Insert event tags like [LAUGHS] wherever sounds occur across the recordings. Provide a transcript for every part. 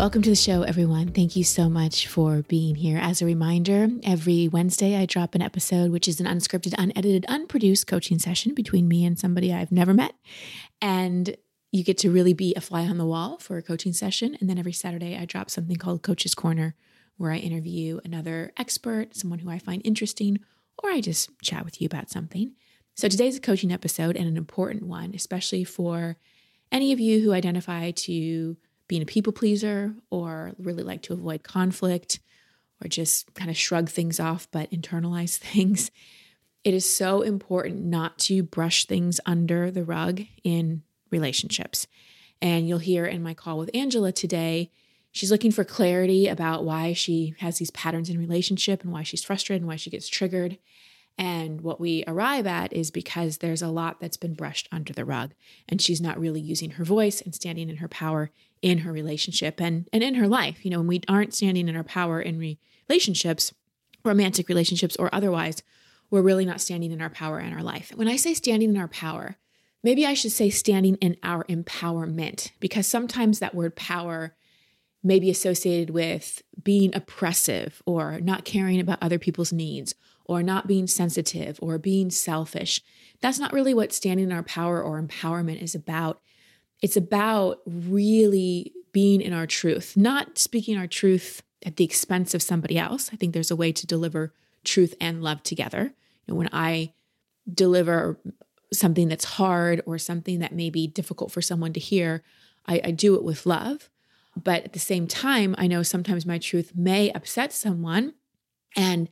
Welcome to the show, everyone. Thank you so much for being here. As a reminder, every Wednesday I drop an episode, which is an unscripted, unedited, unproduced coaching session between me and somebody I've never met. And you get to really be a fly on the wall for a coaching session. And then every Saturday I drop something called Coach's Corner, where I interview another expert, someone who I find interesting, or I just chat with you about something. So today's a coaching episode and an important one, especially for any of you who identify to being a people pleaser or really like to avoid conflict or just kind of shrug things off but internalize [LAUGHS] things. It is so important not to brush things under the rug in relationships. And you'll hear in my call with Angela today, she's looking for clarity about why she has these patterns in relationship and why she's frustrated and why she gets triggered. And what we arrive at is because there's a lot that's been brushed under the rug, and she's not really using her voice and standing in her power in her relationship and, and in her life. You know, when we aren't standing in our power in relationships, romantic relationships or otherwise, we're really not standing in our power in our life. When I say standing in our power, maybe I should say standing in our empowerment, because sometimes that word power may be associated with being oppressive or not caring about other people's needs or not being sensitive or being selfish. That's not really what standing in our power or empowerment is about. It's about really being in our truth, not speaking our truth at the expense of somebody else. I think there's a way to deliver truth and love together. You know, when I deliver something that's hard or something that may be difficult for someone to hear, I, I do it with love. But at the same time, I know sometimes my truth may upset someone. And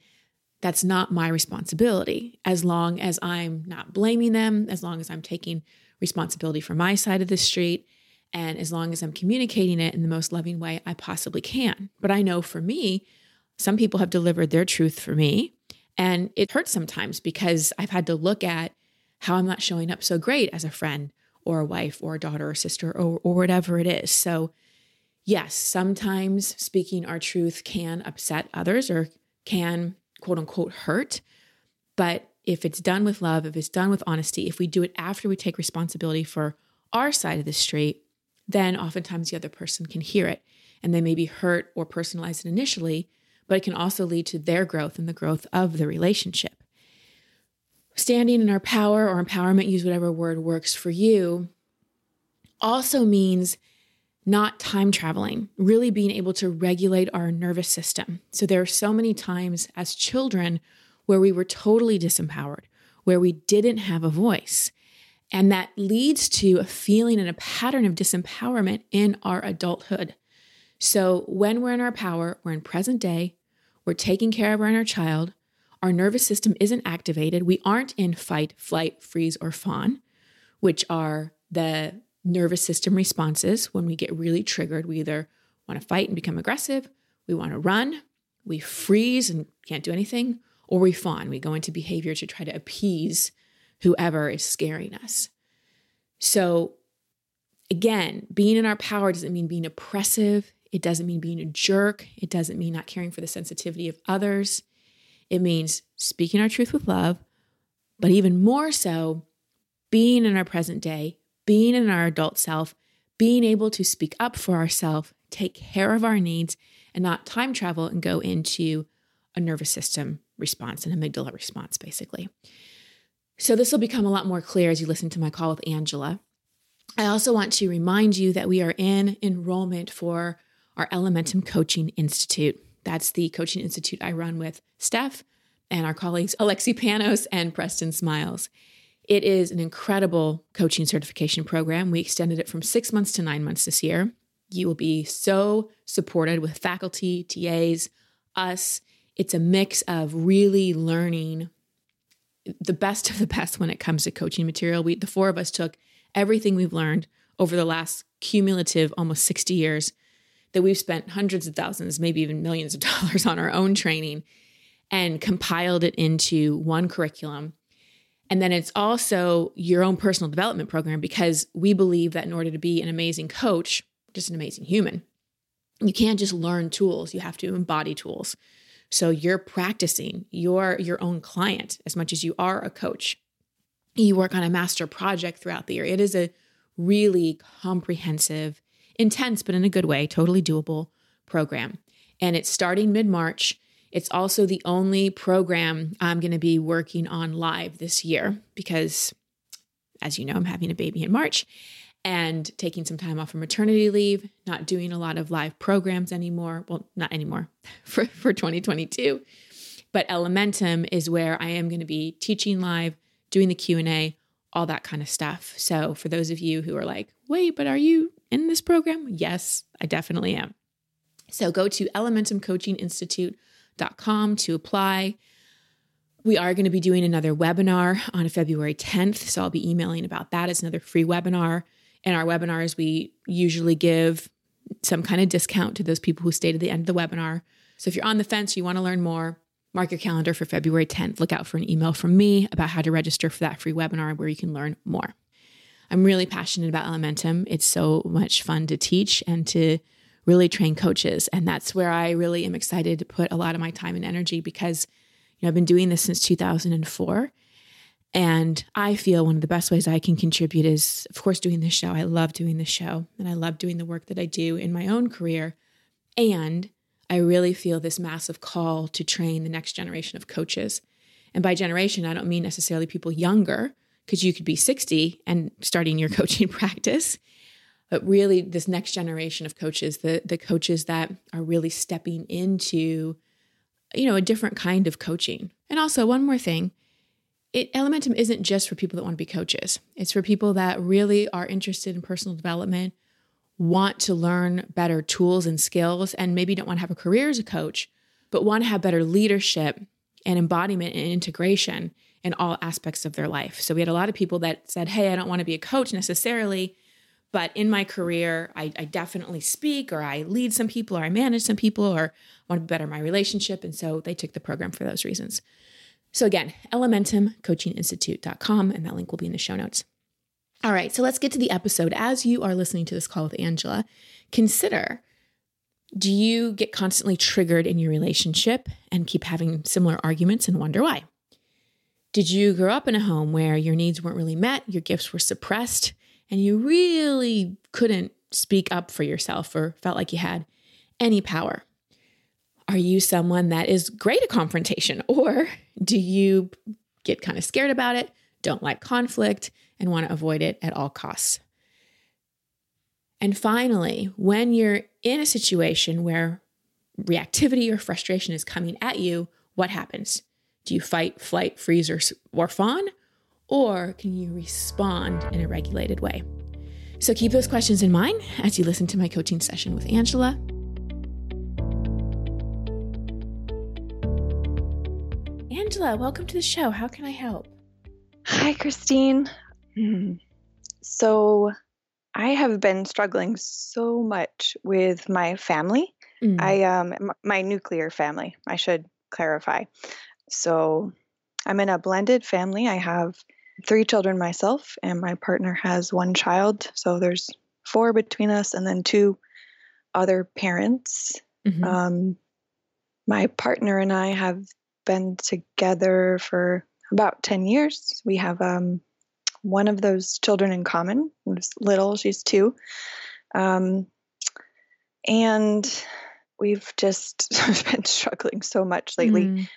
that's not my responsibility as long as I'm not blaming them, as long as I'm taking responsibility for my side of the street, and as long as I'm communicating it in the most loving way I possibly can. But I know for me, some people have delivered their truth for me, and it hurts sometimes because I've had to look at how I'm not showing up so great as a friend or a wife or a daughter or sister or, or whatever it is. So, yes, sometimes speaking our truth can upset others or can quote unquote hurt. But if it's done with love, if it's done with honesty, if we do it after we take responsibility for our side of the street, then oftentimes the other person can hear it and they may be hurt or personalize it initially, but it can also lead to their growth and the growth of the relationship. Standing in our power or empowerment, use whatever word works for you, also means not time traveling, really being able to regulate our nervous system. So there are so many times as children where we were totally disempowered, where we didn't have a voice. And that leads to a feeling and a pattern of disempowerment in our adulthood. So when we're in our power, we're in present day, we're taking care of our inner child, our nervous system isn't activated, we aren't in fight, flight, freeze, or fawn, which are the nervous system responses when we get really triggered. We either want to fight and become aggressive, we want to run, we freeze and can't do anything, or we fawn. We go into behavior to try to appease whoever is scaring us. So, again, being in our power doesn't mean being oppressive. It doesn't mean being a jerk. It doesn't mean not caring for the sensitivity of others. It means speaking our truth with love, but even more so, being in our present day, being in our adult self, being able to speak up for ourselves, take care of our needs, and not time travel and go into a nervous system response, an amygdala response, basically. So, this will become a lot more clear as you listen to my call with Angela. I also want to remind you that we are in enrollment for our Elementum Coaching Institute. That's the coaching institute I run with Steph and our colleagues Alexi Panos and Preston Smiles. It is an incredible coaching certification program. We extended it from six months to nine months this year. You will be so supported with faculty, TAs, us. It's a mix of really learning the best of the best when it comes to coaching material. We, the four of us, took everything we've learned over the last cumulative almost 60 years that we've spent hundreds of thousands, maybe even millions of [LAUGHS] dollars on our own training and compiled it into one curriculum. And then it's also your own personal development program because we believe that in order to be an amazing coach, just an amazing human, you can't just learn tools, you have to embody tools. So you're practicing, you're your own client as much as you are a coach. You work on a master project throughout the year. It is a really comprehensive, intense, but in a good way, totally doable program. And it's starting mid March. It's also the only program I'm going to be working on live this year because, as you know, I'm having a baby in March and taking some time off for maternity leave, not doing a lot of live programs anymore. Well, not anymore [LAUGHS] for, for 2022. But Elementum is where I am going to be teaching live, doing the Q&A, all that kind of stuff. So for those of you who are like, wait, but are you in this program? Yes, I definitely am. So go to elementumcoachinginstitute.com to apply. We are going to be doing another webinar on February 10th. So I'll be emailing about that. It's another free webinar. In our webinars, we usually give some kind of discount to those people who stayed at the end of the webinar. So if you're on the fence, you want to learn more, mark your calendar for February 10th. Look out for an email from me about how to register for that free webinar where you can learn more. I'm really passionate about Elementum. It's so much fun to teach and to really train coaches. And that's where I really am excited to put a lot of my time and energy because you know, I've been doing this since 2004 and I feel one of the best ways I can contribute is, of course, doing this show. I love doing this show and I love doing the work that I do in my own career. And I really feel this massive call to train the next generation of coaches. And by generation, I don't mean necessarily people younger, because you could be 60 and starting your [LAUGHS] coaching practice. But really, this next generation of coaches, the, the coaches that are really stepping into, you know, a different kind of coaching. And also, one more thing it Elementum isn't just for people that want to be coaches. It's for people that really are interested in personal development, want to learn better tools and skills, and maybe don't want to have a career as a coach, but want to have better leadership and embodiment and integration in all aspects of their life. So we had a lot of people that said, Hey, I don't want to be a coach necessarily, but in my career, I, I definitely speak or I lead some people or I manage some people or want to better my relationship. And so they took the program for those reasons. So again, elementumcoachinginstitute.com, and that link will be in the show notes. All right, so let's get to the episode. As you are listening to this call with Angela, consider do you get constantly triggered in your relationship and keep having similar arguments and wonder why? Did you grow up in a home where your needs weren't really met, your gifts were suppressed, and you really couldn't speak up for yourself or felt like you had any power? Are you someone that is great at confrontation, [LAUGHS] or do you get kind of scared about it, don't like conflict, and want to avoid it at all costs? And finally, when you're in a situation where reactivity or frustration is coming at you, what happens? Do you fight, flight, freeze, or, or fawn? Or can you respond in a regulated way? So keep those questions in mind as you listen to my coaching session with Angela Angela, welcome to the show. How can I help? Hi, Christine. Hmm. So, I have been struggling so much with my family. Mm. I um my nuclear family, I should clarify. So, I'm in a blended family. I have three children myself and my partner has one child. So there's four between us and then two other parents. Mm-hmm. Um, my partner and I have been together for about 10 years. We have um, one of those children in common, who's little, she's two. Um, and we've just [LAUGHS] been struggling so much lately. Mm.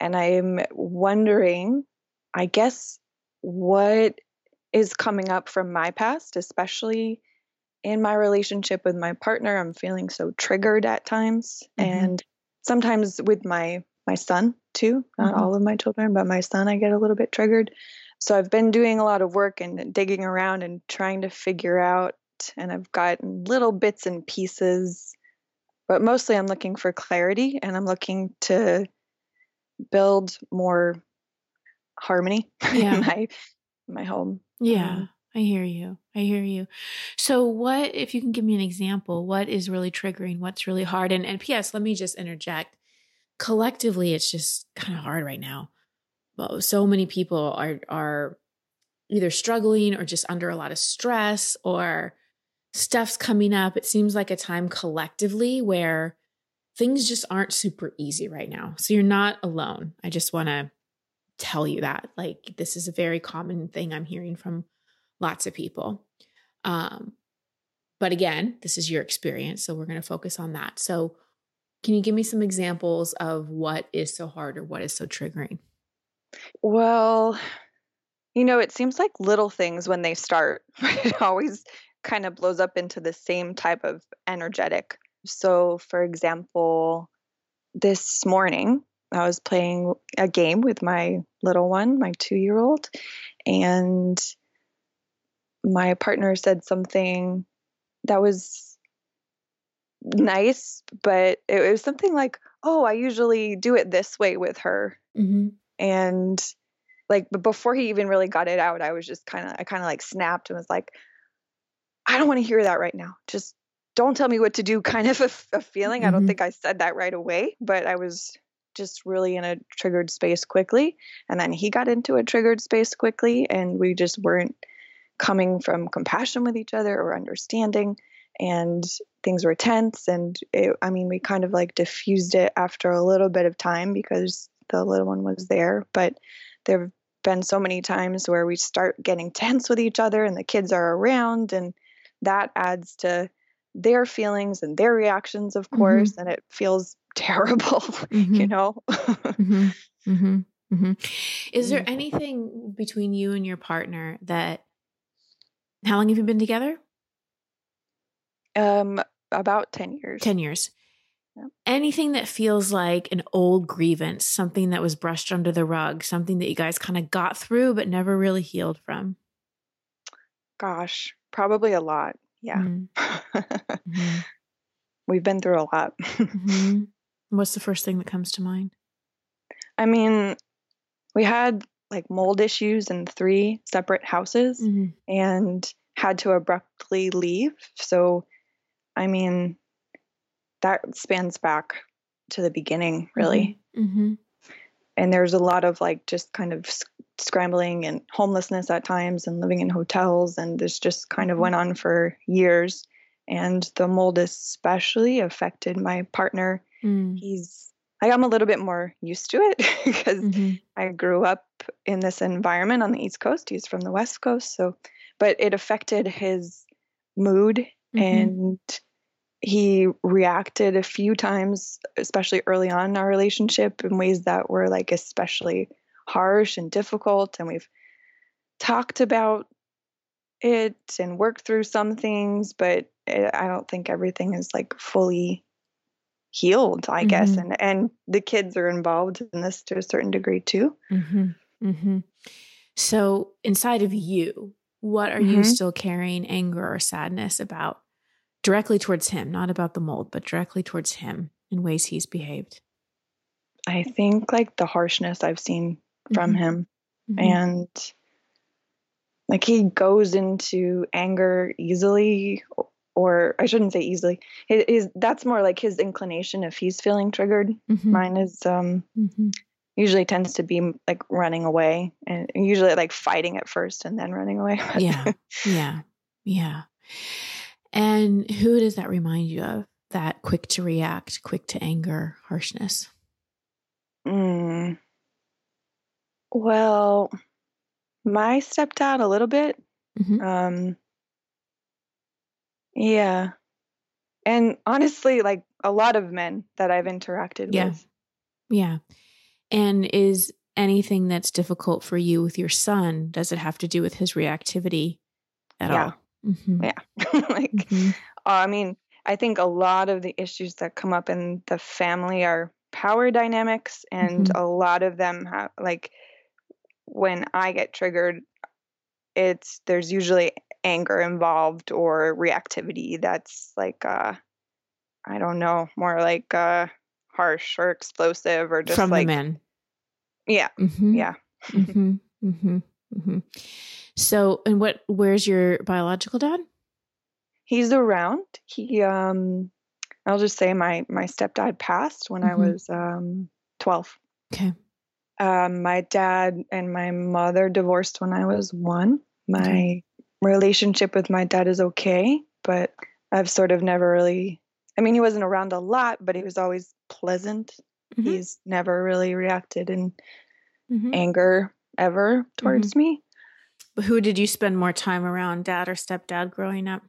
And I'm wondering, I guess, what is coming up from my past, especially in my relationship with my partner. I'm feeling so triggered at times. Mm-hmm. And sometimes with my my son too, not mm-hmm. all of my children, but my son, I get a little bit triggered. So I've been doing a lot of work and digging around and trying to figure out, and I've gotten little bits and pieces, but mostly I'm looking for clarity and I'm looking to build more harmony [LAUGHS] yeah. in my my home. Yeah. Um, I hear you. I hear you. So, what, if you can give me an example, what is really triggering? What's really hard? And, and P.S., let me just interject. Collectively, it's just kind of hard right now. Well, so many people are are either struggling or just under a lot of stress or stuff's coming up. It seems like a time collectively where things just aren't super easy right now. So you're not alone. I just want to tell you that. Like, this is a very common thing I'm hearing from lots of people. Um, but again, this is your experience. So we're going to focus on that. So, can you give me some examples of what is so hard or what is so triggering? Well, you know, it seems like little things when they start, [LAUGHS] it always kind of blows up into the same type of energetic. So, for example, this morning I was playing a game with my little one, my two year old, and my partner said something that was nice, but it was something like, Oh, I usually do it this way with her. Mm-hmm. And like, but before he even really got it out, I was just kind of, I kind of like snapped and was like, I don't want to hear that right now. Just don't tell me what to do [LAUGHS] kind of a, a feeling. Mm-hmm. I don't mm-hmm. think I said that right away, but I was just really in a triggered space quickly. And then he got into a triggered space quickly, and we just weren't coming from compassion with each other or understanding. And things were tense. And it, I mean, we kind of like diffused it after a little bit of time because the little one was there. But there have been so many times where we start getting [LAUGHS] tense with each other and the kids are around and that adds to their feelings and their reactions, of mm-hmm. course, mm-hmm. and it feels terrible, [LAUGHS] mm-hmm. you know? mm-hmm. mm-hmm. mm-hmm. Is there anything between you and your partner that, how long have you been together? Um, about 10 years. 10 years. Anything that feels like an old grievance, something that was brushed under the rug, something that you guys kind of got through but never really healed from? Gosh, Probably a lot. Yeah. Mm-hmm. [LAUGHS] mm-hmm. We've been through a lot. mm-hmm. What's the first thing that comes to mind? I mean, we had like mold issues in three separate houses mm-hmm. and had to abruptly leave. So, I mean, that spans back to the beginning, really. Mm-hmm. mm-hmm. And there's a lot of like just kind of scrambling and homelessness at times and living in hotels and this just kind of mm-hmm. went on for years and the mold especially affected my partner mm. he's i am a little bit more used to it [LAUGHS] because mm-hmm. i grew up in this environment on the east coast he's from the west coast so but it affected his mood mm-hmm. and he reacted a few times especially early on in our relationship in ways that were like especially harsh and difficult and we've talked about it and worked through some things but it, i don't think everything is like fully healed i mm-hmm. guess and and the kids are involved in this to a certain degree too mm-hmm. Mm-hmm. so inside of you what are you mm-hmm. still carrying anger or sadness about directly towards him not about the mold but directly towards him in ways he's behaved i think like the harshness i've seen from mm-hmm. him. Mm-hmm. And like he goes into anger easily or I shouldn't say easily. Is that's more like his inclination if he's feeling triggered. Mm-hmm. Mine is um mm-hmm. usually tends to be like running away and usually like fighting at first and then running away. [LAUGHS] yeah. Yeah. Yeah. And who does that remind you of? That quick to react, quick to anger, harshness? Mm. Well, my stepdad a little bit. Mm-hmm. Um, yeah. And honestly, like a lot of men that I've interacted yeah. with. Yeah. And is anything that's difficult for you with your son, does it have to do with his reactivity at yeah. all? Mm-hmm. Yeah. [LAUGHS] like, mm-hmm. uh, I mean, I think a lot of the issues that come up in the family are power dynamics, and mm-hmm. a lot of them have, like, when I get triggered, it's there's usually anger involved or reactivity that's like uh I don't know, more like uh harsh or explosive or just from like the men. Yeah. Mm-hmm. Yeah. [LAUGHS] mm-hmm, mm-hmm, mm-hmm. So, and what? Where's your biological dad? He's around. He, um, I'll just say my my stepdad passed when I was um, twelve. Okay. Um, my dad and my mother divorced when I was one. My okay. Relationship with my dad is okay, but I've sort of never really. I mean, he wasn't around a lot, but he was always pleasant. Mm-hmm. He's never really reacted in mm-hmm. anger ever towards mm-hmm. me. But who did you spend more time around, dad or stepdad, growing up?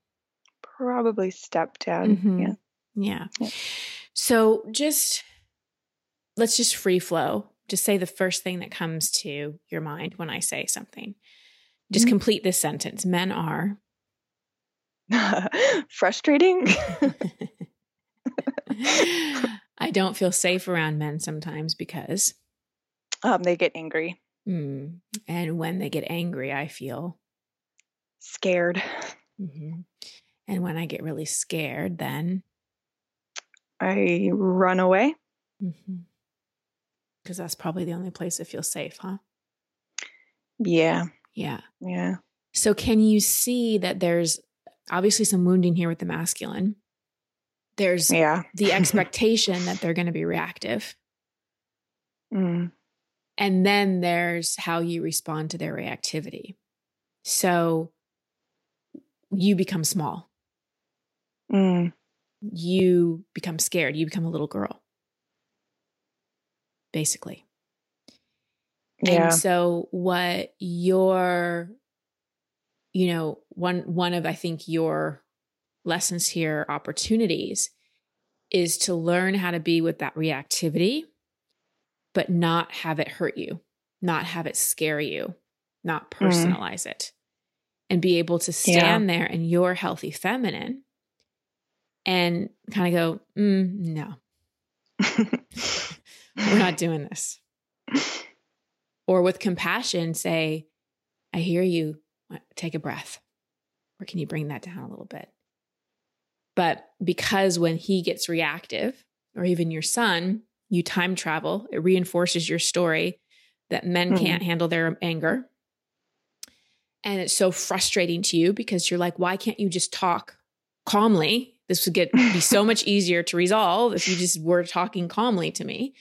Probably stepdad. Mm-hmm. Yeah. yeah. Yeah. So just let's just free flow. Just say the first thing that comes to your mind when I say something. Just mm-hmm. complete this sentence. Men are [LAUGHS] frustrating. [LAUGHS] I don't feel safe around men sometimes because um, they get angry. Mm. And when they get angry, I feel scared. Mm-hmm. And when I get really scared, then I run away. Because mm-hmm. that's probably the only place I feel safe, huh? Yeah. Yeah. Yeah. So, can you see that there's obviously some wounding here with the masculine? There's yeah. the [LAUGHS] expectation that they're going to be reactive. Mm. And then there's how you respond to their reactivity. So you become small. Mm. You become scared. You become a little girl, basically. Yeah. And so what your you know one one of i think your lessons here opportunities is to learn how to be with that reactivity but not have it hurt you, not have it scare you, not mm. personalize mm. it, and be able to stand yeah. there in your healthy feminine and kind of go, mm, no, [LAUGHS] we're not doing this. [LAUGHS] Or with compassion, say, I hear you. Take a breath. Or can you bring that down a little bit? But because when he gets reactive, or even your son, you time travel. It reinforces your story that men mm-hmm. can't handle their anger. And it's so frustrating to you because you're like, why can't you just talk calmly? This would get be so much easier to resolve if you just were talking calmly to me.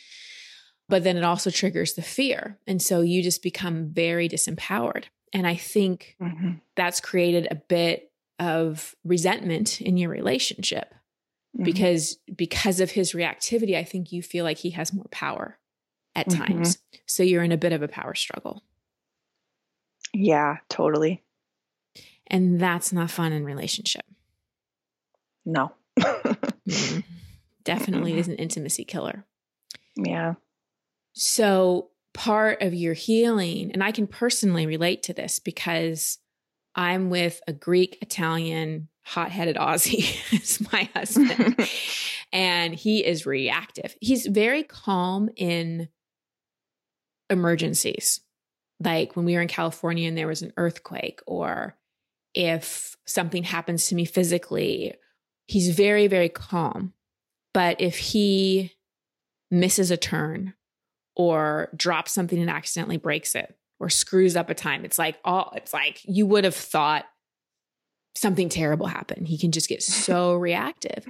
But then it also triggers the fear. And so you just become very disempowered. And I think mm-hmm. that's created a bit of resentment in your relationship mm-hmm. because because of his reactivity i think you feel like he has more power at mm-hmm. times so you're in a bit of a power struggle yeah totally and that's not fun in relationship no [LAUGHS] definitely is an intimacy killer yeah so part of your healing and i can personally relate to this because i'm with a greek italian hot-headed Aussie [LAUGHS] is my husband. [LAUGHS] and he is reactive. He's very calm in emergencies. Like when we were in California and there was an earthquake or if something happens to me physically, he's very very calm. But if he misses a turn or drops something and accidentally breaks it or screws up a time, it's like all it's like you would have thought something terrible happened. He can just get [LAUGHS] so reactive.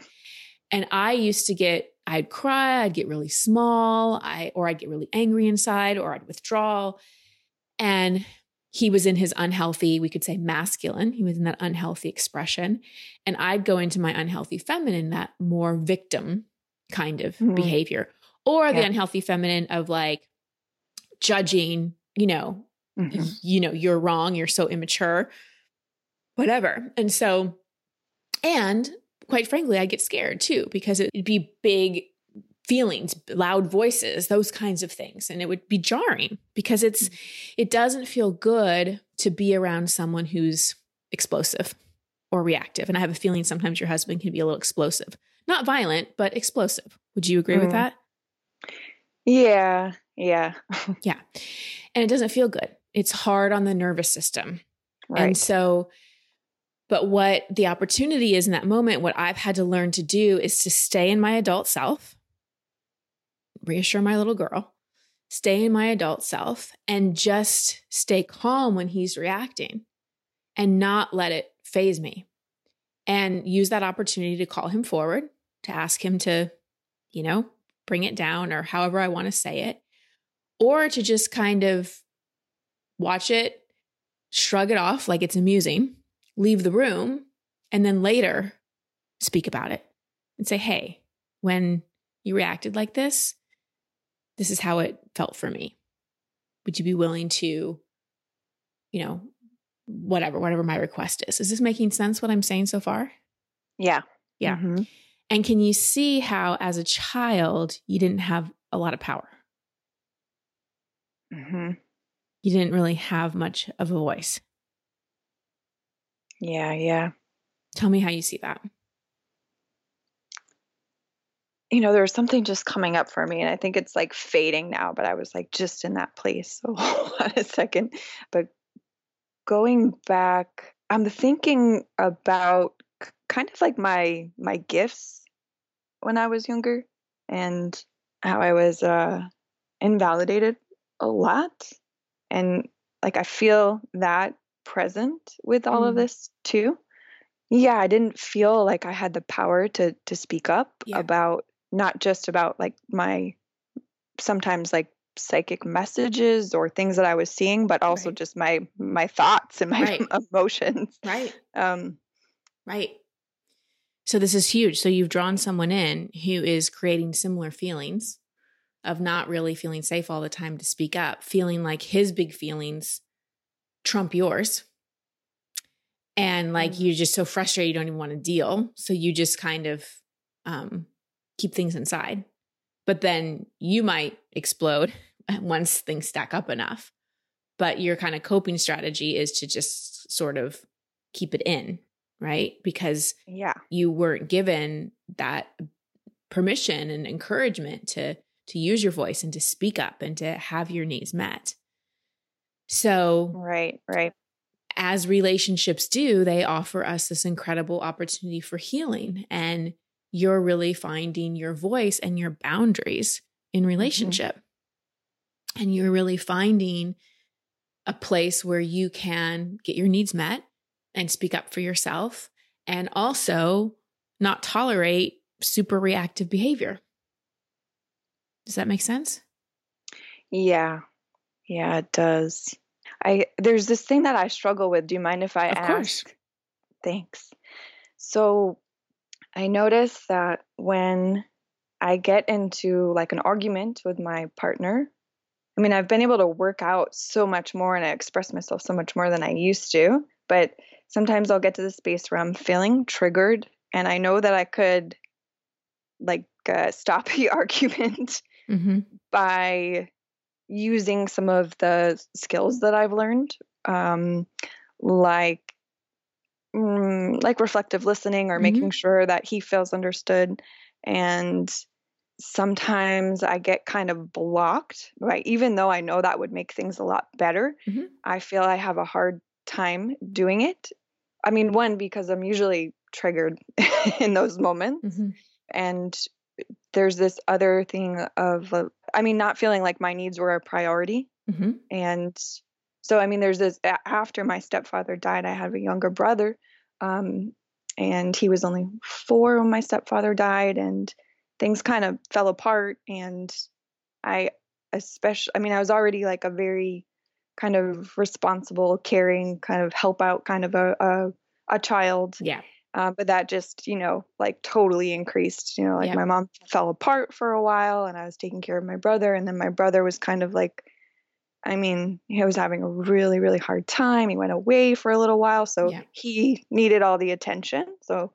And I used to get, I'd cry, I'd get really small, I or I'd get really angry inside, or I'd withdraw. And he was in his unhealthy, we could say masculine. He was in that unhealthy expression. And I'd go into my unhealthy feminine, that more victim kind of mm-hmm. behavior, or yeah. the unhealthy feminine of like judging, you know, mm-hmm. you know, you're wrong, you're so immature whatever. And so, and quite frankly, I get scared too because it'd be big feelings, loud voices, those kinds of things. And it would be jarring because it's, mm. it doesn't feel good to be around someone who's explosive or reactive. And I have a feeling sometimes your husband can be a little explosive, not violent, but explosive. Would you agree mm. with that? Yeah. Yeah. [LAUGHS] yeah. And it doesn't feel good. It's hard on the nervous system. Right. And so but what the opportunity is in that moment, what I've had to learn to do is to stay in my adult self, reassure my little girl, stay in my adult self and just stay calm when he's reacting and not let it faze me and use that opportunity to call him forward, to ask him to, you know, bring it down or however I want to say it, or to just kind of watch it, shrug it off like it's amusing, leave the room, and then later speak about it and say, hey, when you reacted like this, this is how it felt for me. Would you be willing to, you know, whatever, whatever my request is? Is this making sense what I'm saying so far? Yeah. Yeah. Mm-hmm. And can you see how, as a child, you didn't have a lot of power? Mm-hmm. You didn't really have much of a voice. Yeah, yeah. Tell me how you see that you know, there's something just coming up for me, and I think it's like fading now, but I was like just in that place. So hold on a [LAUGHS] second. But going back, I'm thinking about kind of like my my gifts when I was younger and how I was uh invalidated a lot. And like I feel that present with all mm. of this too. Yeah, I didn't feel like I had the power to to speak up yeah. about not just about like my sometimes like psychic messages or things that I was seeing, but also right. just my my thoughts and my right. [LAUGHS] emotions. Right. Um, right. So this is huge. So you've drawn someone in who is creating similar feelings of not really feeling safe all the time to speak up, feeling like his big feelings trump yours. And like mm-hmm. you're just so frustrated you don't even want to deal. So you just kind of um keep things inside. But then you might explode [LAUGHS] once things stack up enough. But your kind of coping strategy is to just sort of keep it in, right? Because yeah, you weren't given that permission and encouragement to to use your voice and to speak up and to have your needs met. So, right, right. As relationships do, they offer us this incredible opportunity for healing and you're really finding your voice and your boundaries in mm-hmm. relationship. Mm-hmm. And you're really finding a place where you can get your needs met and speak up for yourself and also not tolerate super reactive behavior. Does that make sense? Yeah. Yeah, it does. I there's this thing that I struggle with. Do you mind if I of ask? Course. Thanks. So I notice that when I get into like an argument with my partner, I mean, I've been able to work out so much more and I express myself so much more than I used to. But sometimes I'll get to the space where I'm feeling triggered and I know that I could like uh, [LAUGHS] stop the argument mm-hmm. by using some of the skills that I've learned, um, like mm, like reflective listening or mm-hmm. making sure that he feels understood. And sometimes I get kind of blocked, right? Even though I know that would make things a lot better, mm-hmm. I feel I have a hard time doing it. I mean, one, because I'm usually triggered [LAUGHS] in those moments. Mm-hmm. And there's this other thing of, uh, I mean, not feeling like my needs were a priority. Mm-hmm. And so, I mean, there's this after my stepfather died, I have a younger brother. Um, and he was only four when my stepfather died, and things kind of fell apart. And I, especially, I mean, I was already like a very kind of responsible, caring, kind of help out kind of a, a, a child. Yeah. Uh, but that just, you know, like totally increased. You know, like yeah. my mom fell apart for a while and I was taking care of my brother. And then my brother was kind of like I mean, he was having a really, really hard time. He went away for a little while, so yeah. he needed all the attention. So,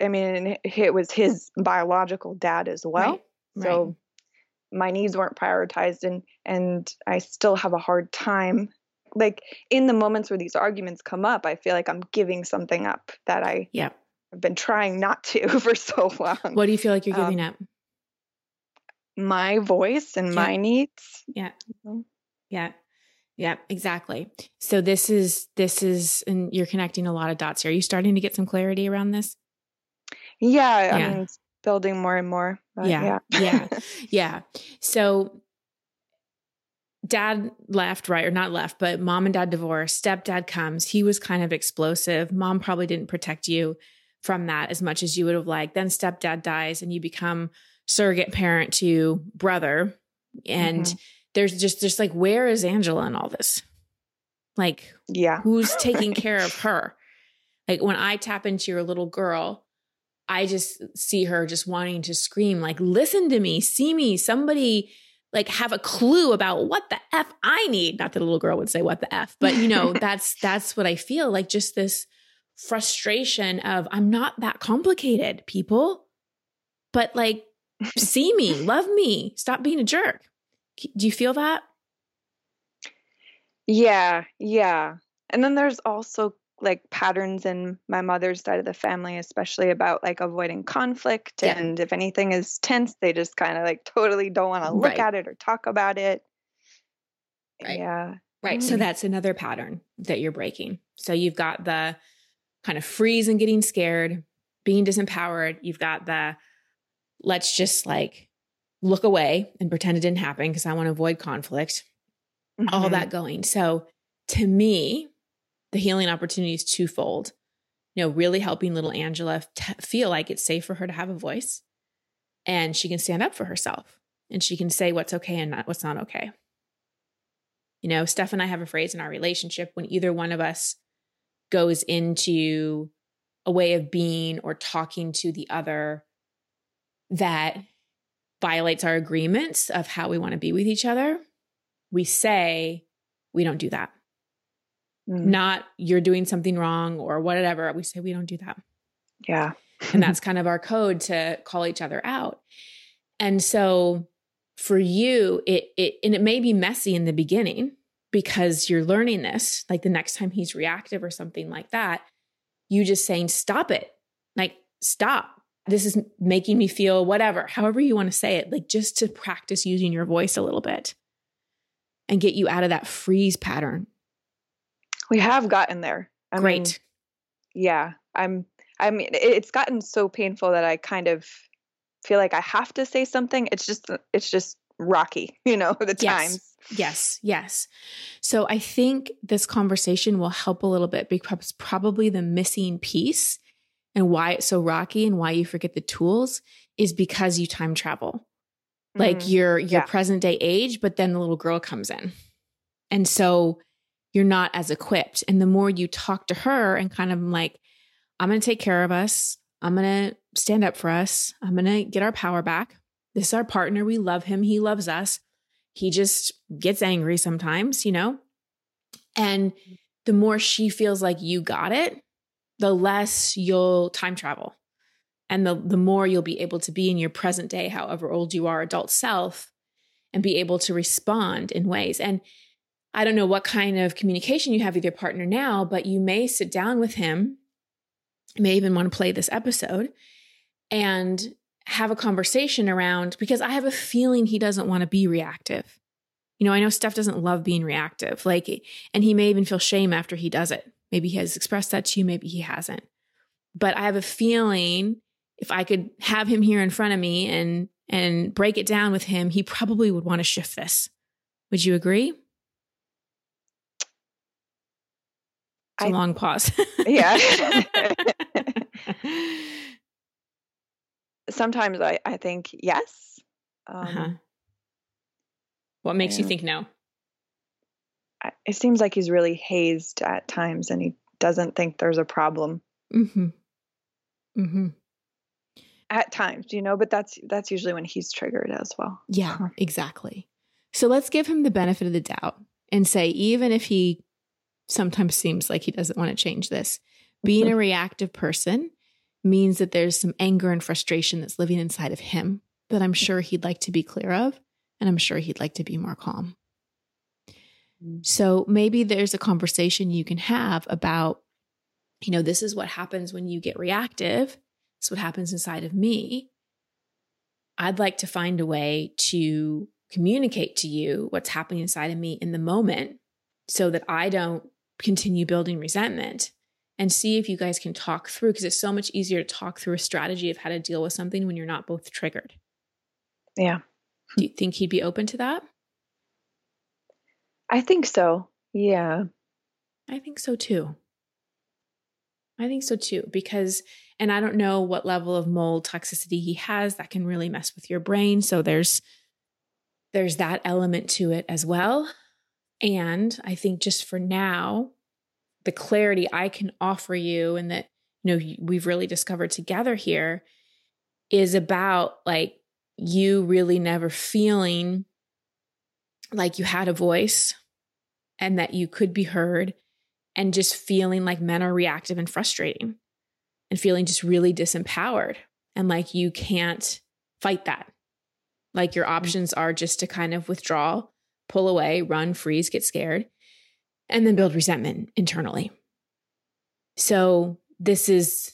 I mean, it was his biological dad as well. Right. So, right. My needs weren't prioritized, and and I still have a hard time. Like in the moments where these arguments come up, I feel like I'm giving something up that I yeah I've been trying not to [LAUGHS] for so long. What do you feel like you're giving um, up? My voice and yeah. my needs. Yeah. Mm-hmm. Yeah. Yeah, exactly. So this is this is and you're connecting a lot of dots here. Are you starting to get some clarity around this? Yeah, yeah. I mean building more and more. yeah. Yeah. yeah. [LAUGHS] yeah. So dad left, right, or not left, but mom and dad divorced. Stepdad comes. He was kind of explosive. Mom probably didn't protect you from that as much as you would have liked. Then stepdad dies and you become surrogate parent to brother. And mm-hmm. there's just just like where is Angela in all this? Like yeah. who's taking [LAUGHS] care of her? Like when I tap into your little girl, I just see her just wanting to scream like listen to me, see me, somebody like have a clue about what the f I need. Not that a little girl would say what the f, but you know, [LAUGHS] that's that's what I feel like just this frustration of I'm not that complicated, people. But like [LAUGHS] see me, love me, stop being a jerk. Do you feel that? Yeah, yeah. And then there's also like patterns in my mother's side of the family, especially about like avoiding conflict. Yeah. And if anything is tense, they just kind of like totally don't want to look right. at it or talk about it. Right. Yeah. Right. Mm. So that's another pattern that you're breaking. So you've got the kind of freeze and getting scared, being disempowered. You've got the let's just like look away and pretend it didn't happen because I want to avoid conflict. Mm-hmm. All that going. So to me, the healing opportunity is twofold. You know, really helping little Angela t- feel like it's safe for her to have a voice and she can stand up for herself and she can say what's okay and not what's not okay. You know, Steph and I have a phrase in our relationship when either one of us goes into a way of being or talking to the other that violates our agreements of how we want to be with each other, we say, we don't do that mm. not you're doing something wrong or whatever. We say we don't do that. Yeah. and that's [LAUGHS] kind of our code to call each other out. And so for you, it it and it may be messy in the beginning because you're learning this. Like the next time he's reactive or something like that, you just saying, stop it. Like, stop. This is making me feel whatever, however you want to say it, like just to practice using your voice a little bit and get you out of that freeze pattern we have gotten there. I Great. Mean, yeah. I'm I mean it's gotten so painful that I kind of feel like I have to say something. It's just it's just rocky, [LAUGHS] you know, the yes. times. Yes, yes. So I think this conversation will help a little bit because probably the missing piece and why it's so rocky and why you forget the tools is because you time travel. Like mm-hmm. your your yeah. present day age, but then the little girl comes in. And so you're not as equipped. And the more you talk to her and kind of like, I'm going to take care of us. I'm going to stand up for us. I'm going to get our power back. This is our partner. We love him. He loves us. He just gets angry sometimes, you know? And the more she feels like you got it, the less you'll time travel. And the, the more you'll be able to be in your present day, however old you are, adult self, and be able to respond in ways. And I don't know what kind of communication you have with your partner now, but you may sit down with him, may even want to play this episode and have a conversation around because I have a feeling he doesn't want to be reactive. You know, I know Steph doesn't love being reactive, like, and he may even feel shame after he does it. Maybe he has expressed that to you, maybe he hasn't. But I have a feeling if I could have him here in front of me and and break it down with him, he probably would want to shift this. Would you agree? It's a I, long pause. yeah. [LAUGHS] Sometimes I, I think yes. Um, uh-huh. What makes you think no? It seems like he's really hazed at times and he doesn't think there's a problem. Mm-hmm. Mm-hmm. At times, you know, but that's that's usually when he's triggered as well. Yeah, exactly. So let's give him the benefit of the doubt and say even if he sometimes seems like he doesn't want to change this. Being a reactive person means that there's some anger and frustration that's living inside of him that I'm sure he'd like to be clear of, and I'm sure he'd like to be more calm. Mm. So maybe there's a conversation you can have about, you know, this is what happens when you get reactive. This is what happens inside of me. I'd like to find a way to communicate to you what's happening inside of me in the moment so that I don't continue building resentment and see if you guys can talk through because it's so much easier to talk through a strategy of how to deal with something when you're not both triggered. Yeah. Do you think he'd be open to that? I think so. Yeah. I think so too. I think so too, because, and I don't know what level of mold toxicity he has that can really mess with your brain. So there's, there's that element to it as well. And I think just for now, the clarity I can offer you and that, you know, we've really discovered together here is about like you really never feeling like you had a voice and that you could be heard and just feeling like men are reactive and frustrating and feeling just really disempowered and like you can't fight that. Like your mm. options are just to kind of withdraw, pull away, run, freeze, get scared, and then build resentment internally. So this is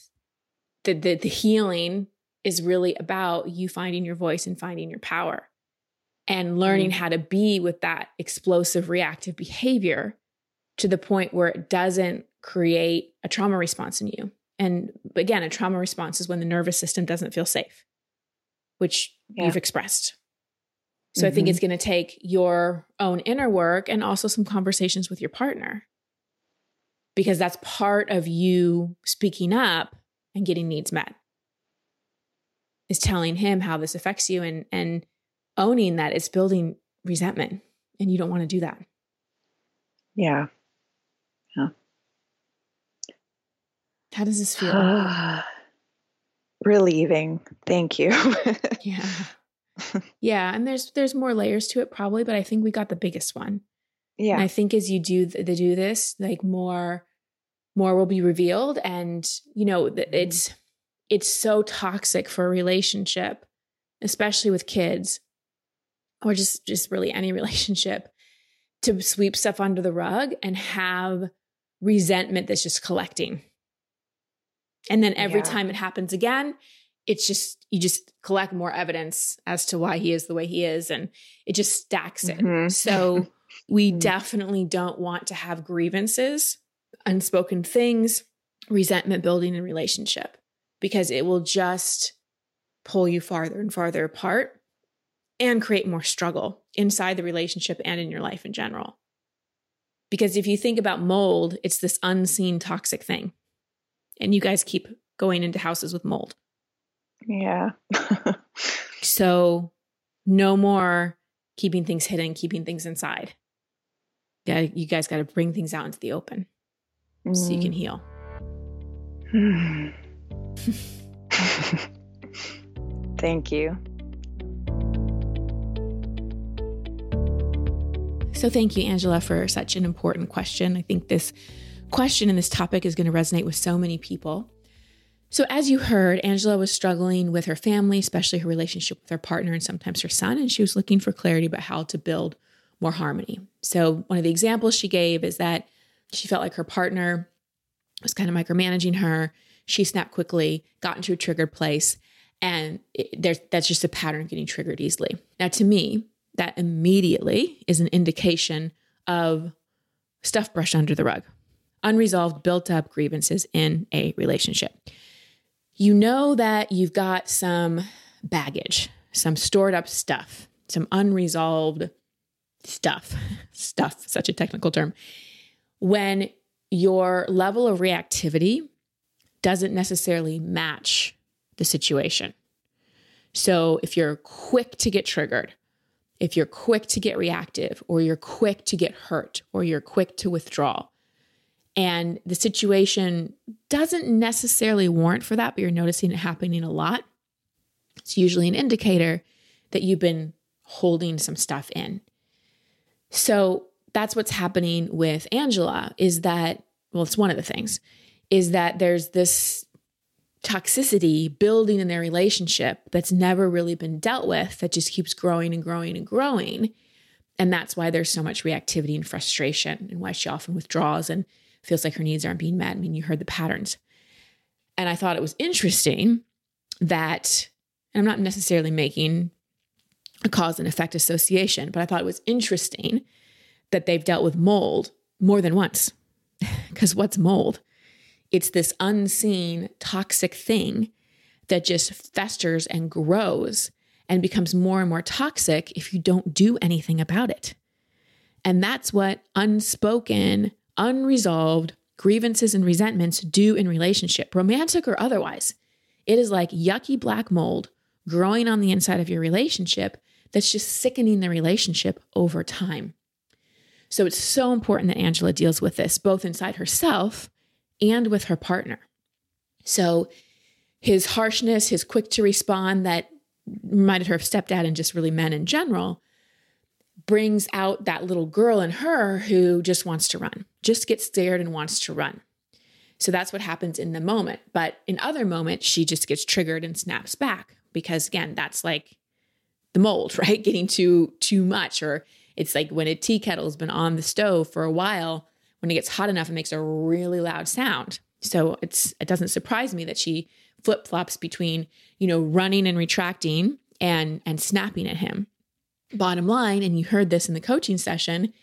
the the, the healing is really about you finding your voice and finding your power and learning mm-hmm. how to be with that explosive reactive behavior to the point where it doesn't create a trauma response in you. And again, a trauma response is when the nervous system doesn't feel safe, which yeah. you've expressed. So mm-hmm. I think mm-hmm. it's going to take your own inner work and also some conversations with your partner because that's part of you speaking up and getting needs met is telling him how this affects you and and owning that it's building resentment and you don't want to do that. Yeah. Yeah. How does this feel? [SIGHS] Relieving. Thank you. [LAUGHS] yeah. [LAUGHS] Yeah, and there's there's more layers to it probably, but I think we got the biggest one. Yeah. And I think as you do the, the do this, like more more will be revealed and you know, mm-hmm. it's it's so toxic for a relationship, especially with kids or just just really any [LAUGHS] relationship to sweep stuff under the rug and have resentment that's just collecting. And then every yeah. time it happens again, it's just you just collect more evidence as to why he is the way he is and it just stacks it. Mm-hmm. So [LAUGHS] we mm-hmm. definitely don't want to have grievances, unspoken things, resentment building in relationship because it will just pull you farther and farther apart and create more struggle inside the relationship and in your life in general. Because if you think about mold, it's this unseen toxic thing. And you guys keep going into houses with mold. Yeah. [LAUGHS] so, no more keeping things hidden, keeping things inside. Yeah, you guys got to bring things out into the open mm. so you can heal. [SIGHS] Thank you. So, thank you, Angela, for such an important question. I think this question and this topic is going to resonate with so many people. So, as you heard, Angela was struggling with her family, especially her relationship with her partner and sometimes her son, and she was looking for clarity about how to build more harmony. So, one of the examples she gave is that she felt like her partner was kind of micromanaging her she snapped quickly, got into a triggered place, and it, that's just a pattern of getting triggered easily. Now, to me, that immediately is an indication of stuff brushed under the rug, unresolved, built up grievances in a relationship. You know that you've got some baggage, some stored up stuff, some unresolved stuff, [LAUGHS] stuff, such a technical term, when your level of reactivity doesn't necessarily match the situation. So if you're quick to get triggered, if you're quick to get reactive, or you're quick to get hurt, or you're quick to withdraw, and the situation doesn't necessarily warrant for that, but you're noticing it happening a lot, it's usually an indicator that you've been holding some stuff in. So that's what's happening with Angela is that, well, it's one of the things is that there's this toxicity building in their relationship that's never really been dealt with that just keeps growing and growing and growing. And that's why there's so much reactivity and frustration and why she often withdraws and feels like her needs aren't being met. I mean, you heard the patterns. And I thought it was interesting that, and I'm not necessarily making a cause and effect association, but I thought it was interesting that they've dealt with mold more than once. [LAUGHS] Because what's mold? It's this unseen toxic thing that just festers and grows and becomes more and more toxic if you don't do anything about it. And that's what unspoken, unresolved grievances and resentments do in relationship, romantic or otherwise. It is like yucky black mold growing on the inside of your relationship that's just sickening the relationship over time. So it's so important that Angela deals with this both inside herself and with her partner. So his harshness, his quick to respond that reminded her of stepdad and just really men in general, brings out that little girl in her who just wants to run, just gets scared and wants to run. So that's what happens in the moment. But in other moments, she just gets triggered and snaps back because again, that's like the mold, [LAUGHS] right? Getting too too much or it's like when a tea kettle's been on the stove for a while, when it gets hot enough, it makes a really loud sound. So it's it doesn't surprise me that she flip flops between you know running and retracting and and snapping at him. Bottom line, and you heard this in the coaching session,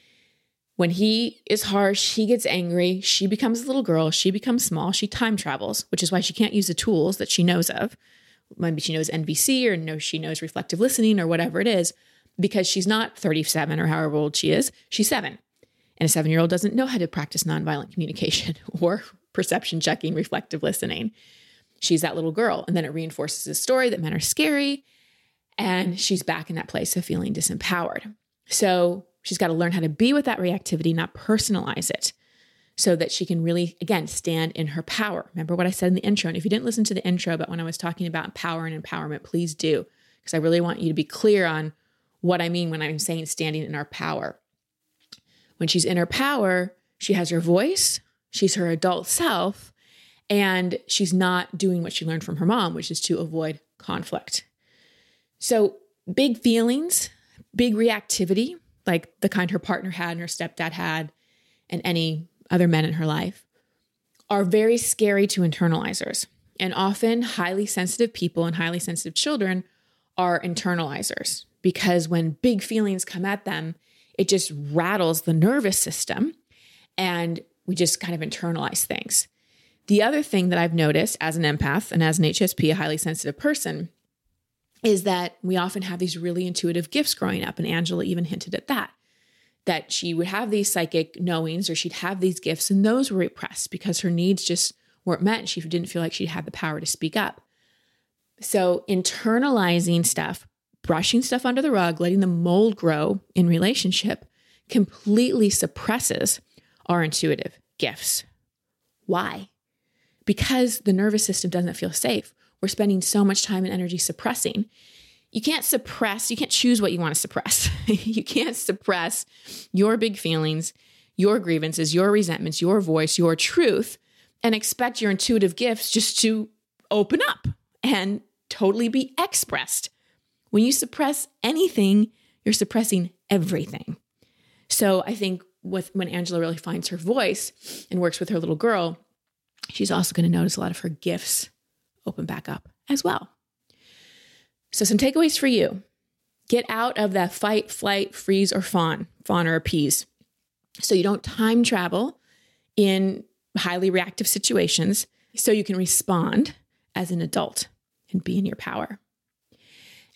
when he is harsh, he gets angry, she becomes a little girl, she becomes small, she time travels, which is why she can't use the tools that she knows of. Maybe she knows NVC or knows she knows reflective listening or whatever it is, because she's not 37 or however old she is, she's seven. And a seven year old doesn't know how to practice nonviolent communication [LAUGHS] or perception checking, reflective listening. She's that little girl. And then it reinforces the story that men are scary. And she's back in that place of feeling disempowered. So she's got to learn how to be with that reactivity, not personalize it, so that she can really, again, stand in her power. Remember what I said in the intro. And if you didn't listen to the intro, but when I was talking about power and empowerment, please do, because I really want you to be clear on what I mean when I'm saying standing in our power. When she's in her power, she has her voice, she's her adult self, and she's not doing what she learned from her mom, which is to avoid conflict. So, big feelings, big reactivity, like the kind her partner had and her stepdad had, and any other men in her life, are very scary to internalizers. And often, highly sensitive people and highly sensitive children are internalizers because when big feelings come at them, it just rattles the nervous system and we just kind of internalize things. The other thing that I've noticed as an empath and as an HSP, a highly sensitive person, is that we often have these really intuitive gifts growing up. And Angela even hinted at that, that she would have these psychic knowings or she'd have these gifts, and those were repressed because her needs just weren't met. She didn't feel like she had the power to speak up. So, internalizing stuff, brushing stuff under the rug, letting the mold grow in relationship completely suppresses our intuitive gifts. Why? because the nervous system doesn't feel safe. We're spending so much time and energy suppressing. You can't suppress, you can't choose what you want to suppress. [LAUGHS] you can't suppress your big feelings, your grievances, your resentments, your voice, your truth, and expect your intuitive gifts just to open up and totally be expressed. When you suppress anything, you're suppressing everything. So I think with when Angela really finds her voice and works with her little girl, she's also going to notice a lot of her gifts open back up as well. So, some takeaways for you get out of that fight, flight, freeze, or fawn, fawn or appease. So, you don't time travel in highly reactive situations so you can respond as an adult and be in your power.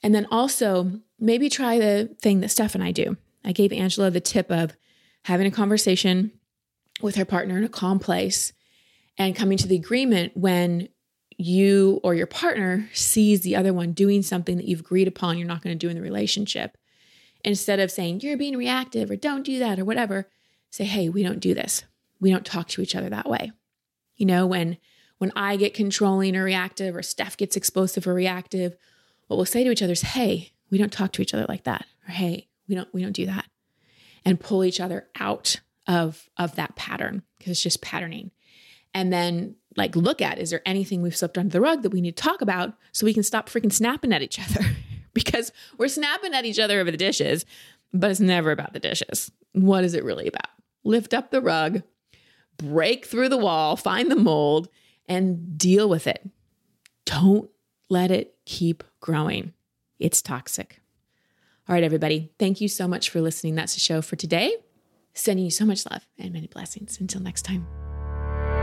And then also, maybe try the thing that Steph and I do. I gave Angela the tip of having a conversation with her partner in a calm place and coming to the agreement when you or your partner sees the other one doing something that you've agreed upon you're not going to do in the relationship. Instead of saying, you're being reactive or don't do that or whatever, say, hey, we don't do this. We don't talk to each other that way. You know, when when I get controlling or reactive or Steph gets explosive or reactive, what we'll say to each other is, hey, we don't talk to each other like that. Or hey, we don't we don't do that. And pull each other out of of that pattern because it's just patterning and then like look at is there anything we've slipped under the rug that we need to talk about so we can stop freaking snapping at each [LAUGHS] other? Because we're snapping at each other over the dishes but it's never about the dishes. What is it really about? Lift up the rug break through the wall find the mold and deal with it. Don't let it keep growing. It's toxic. All right everybody. Thank you so much for listening. That's the show for today. Sending you so much love and many blessings. Until next time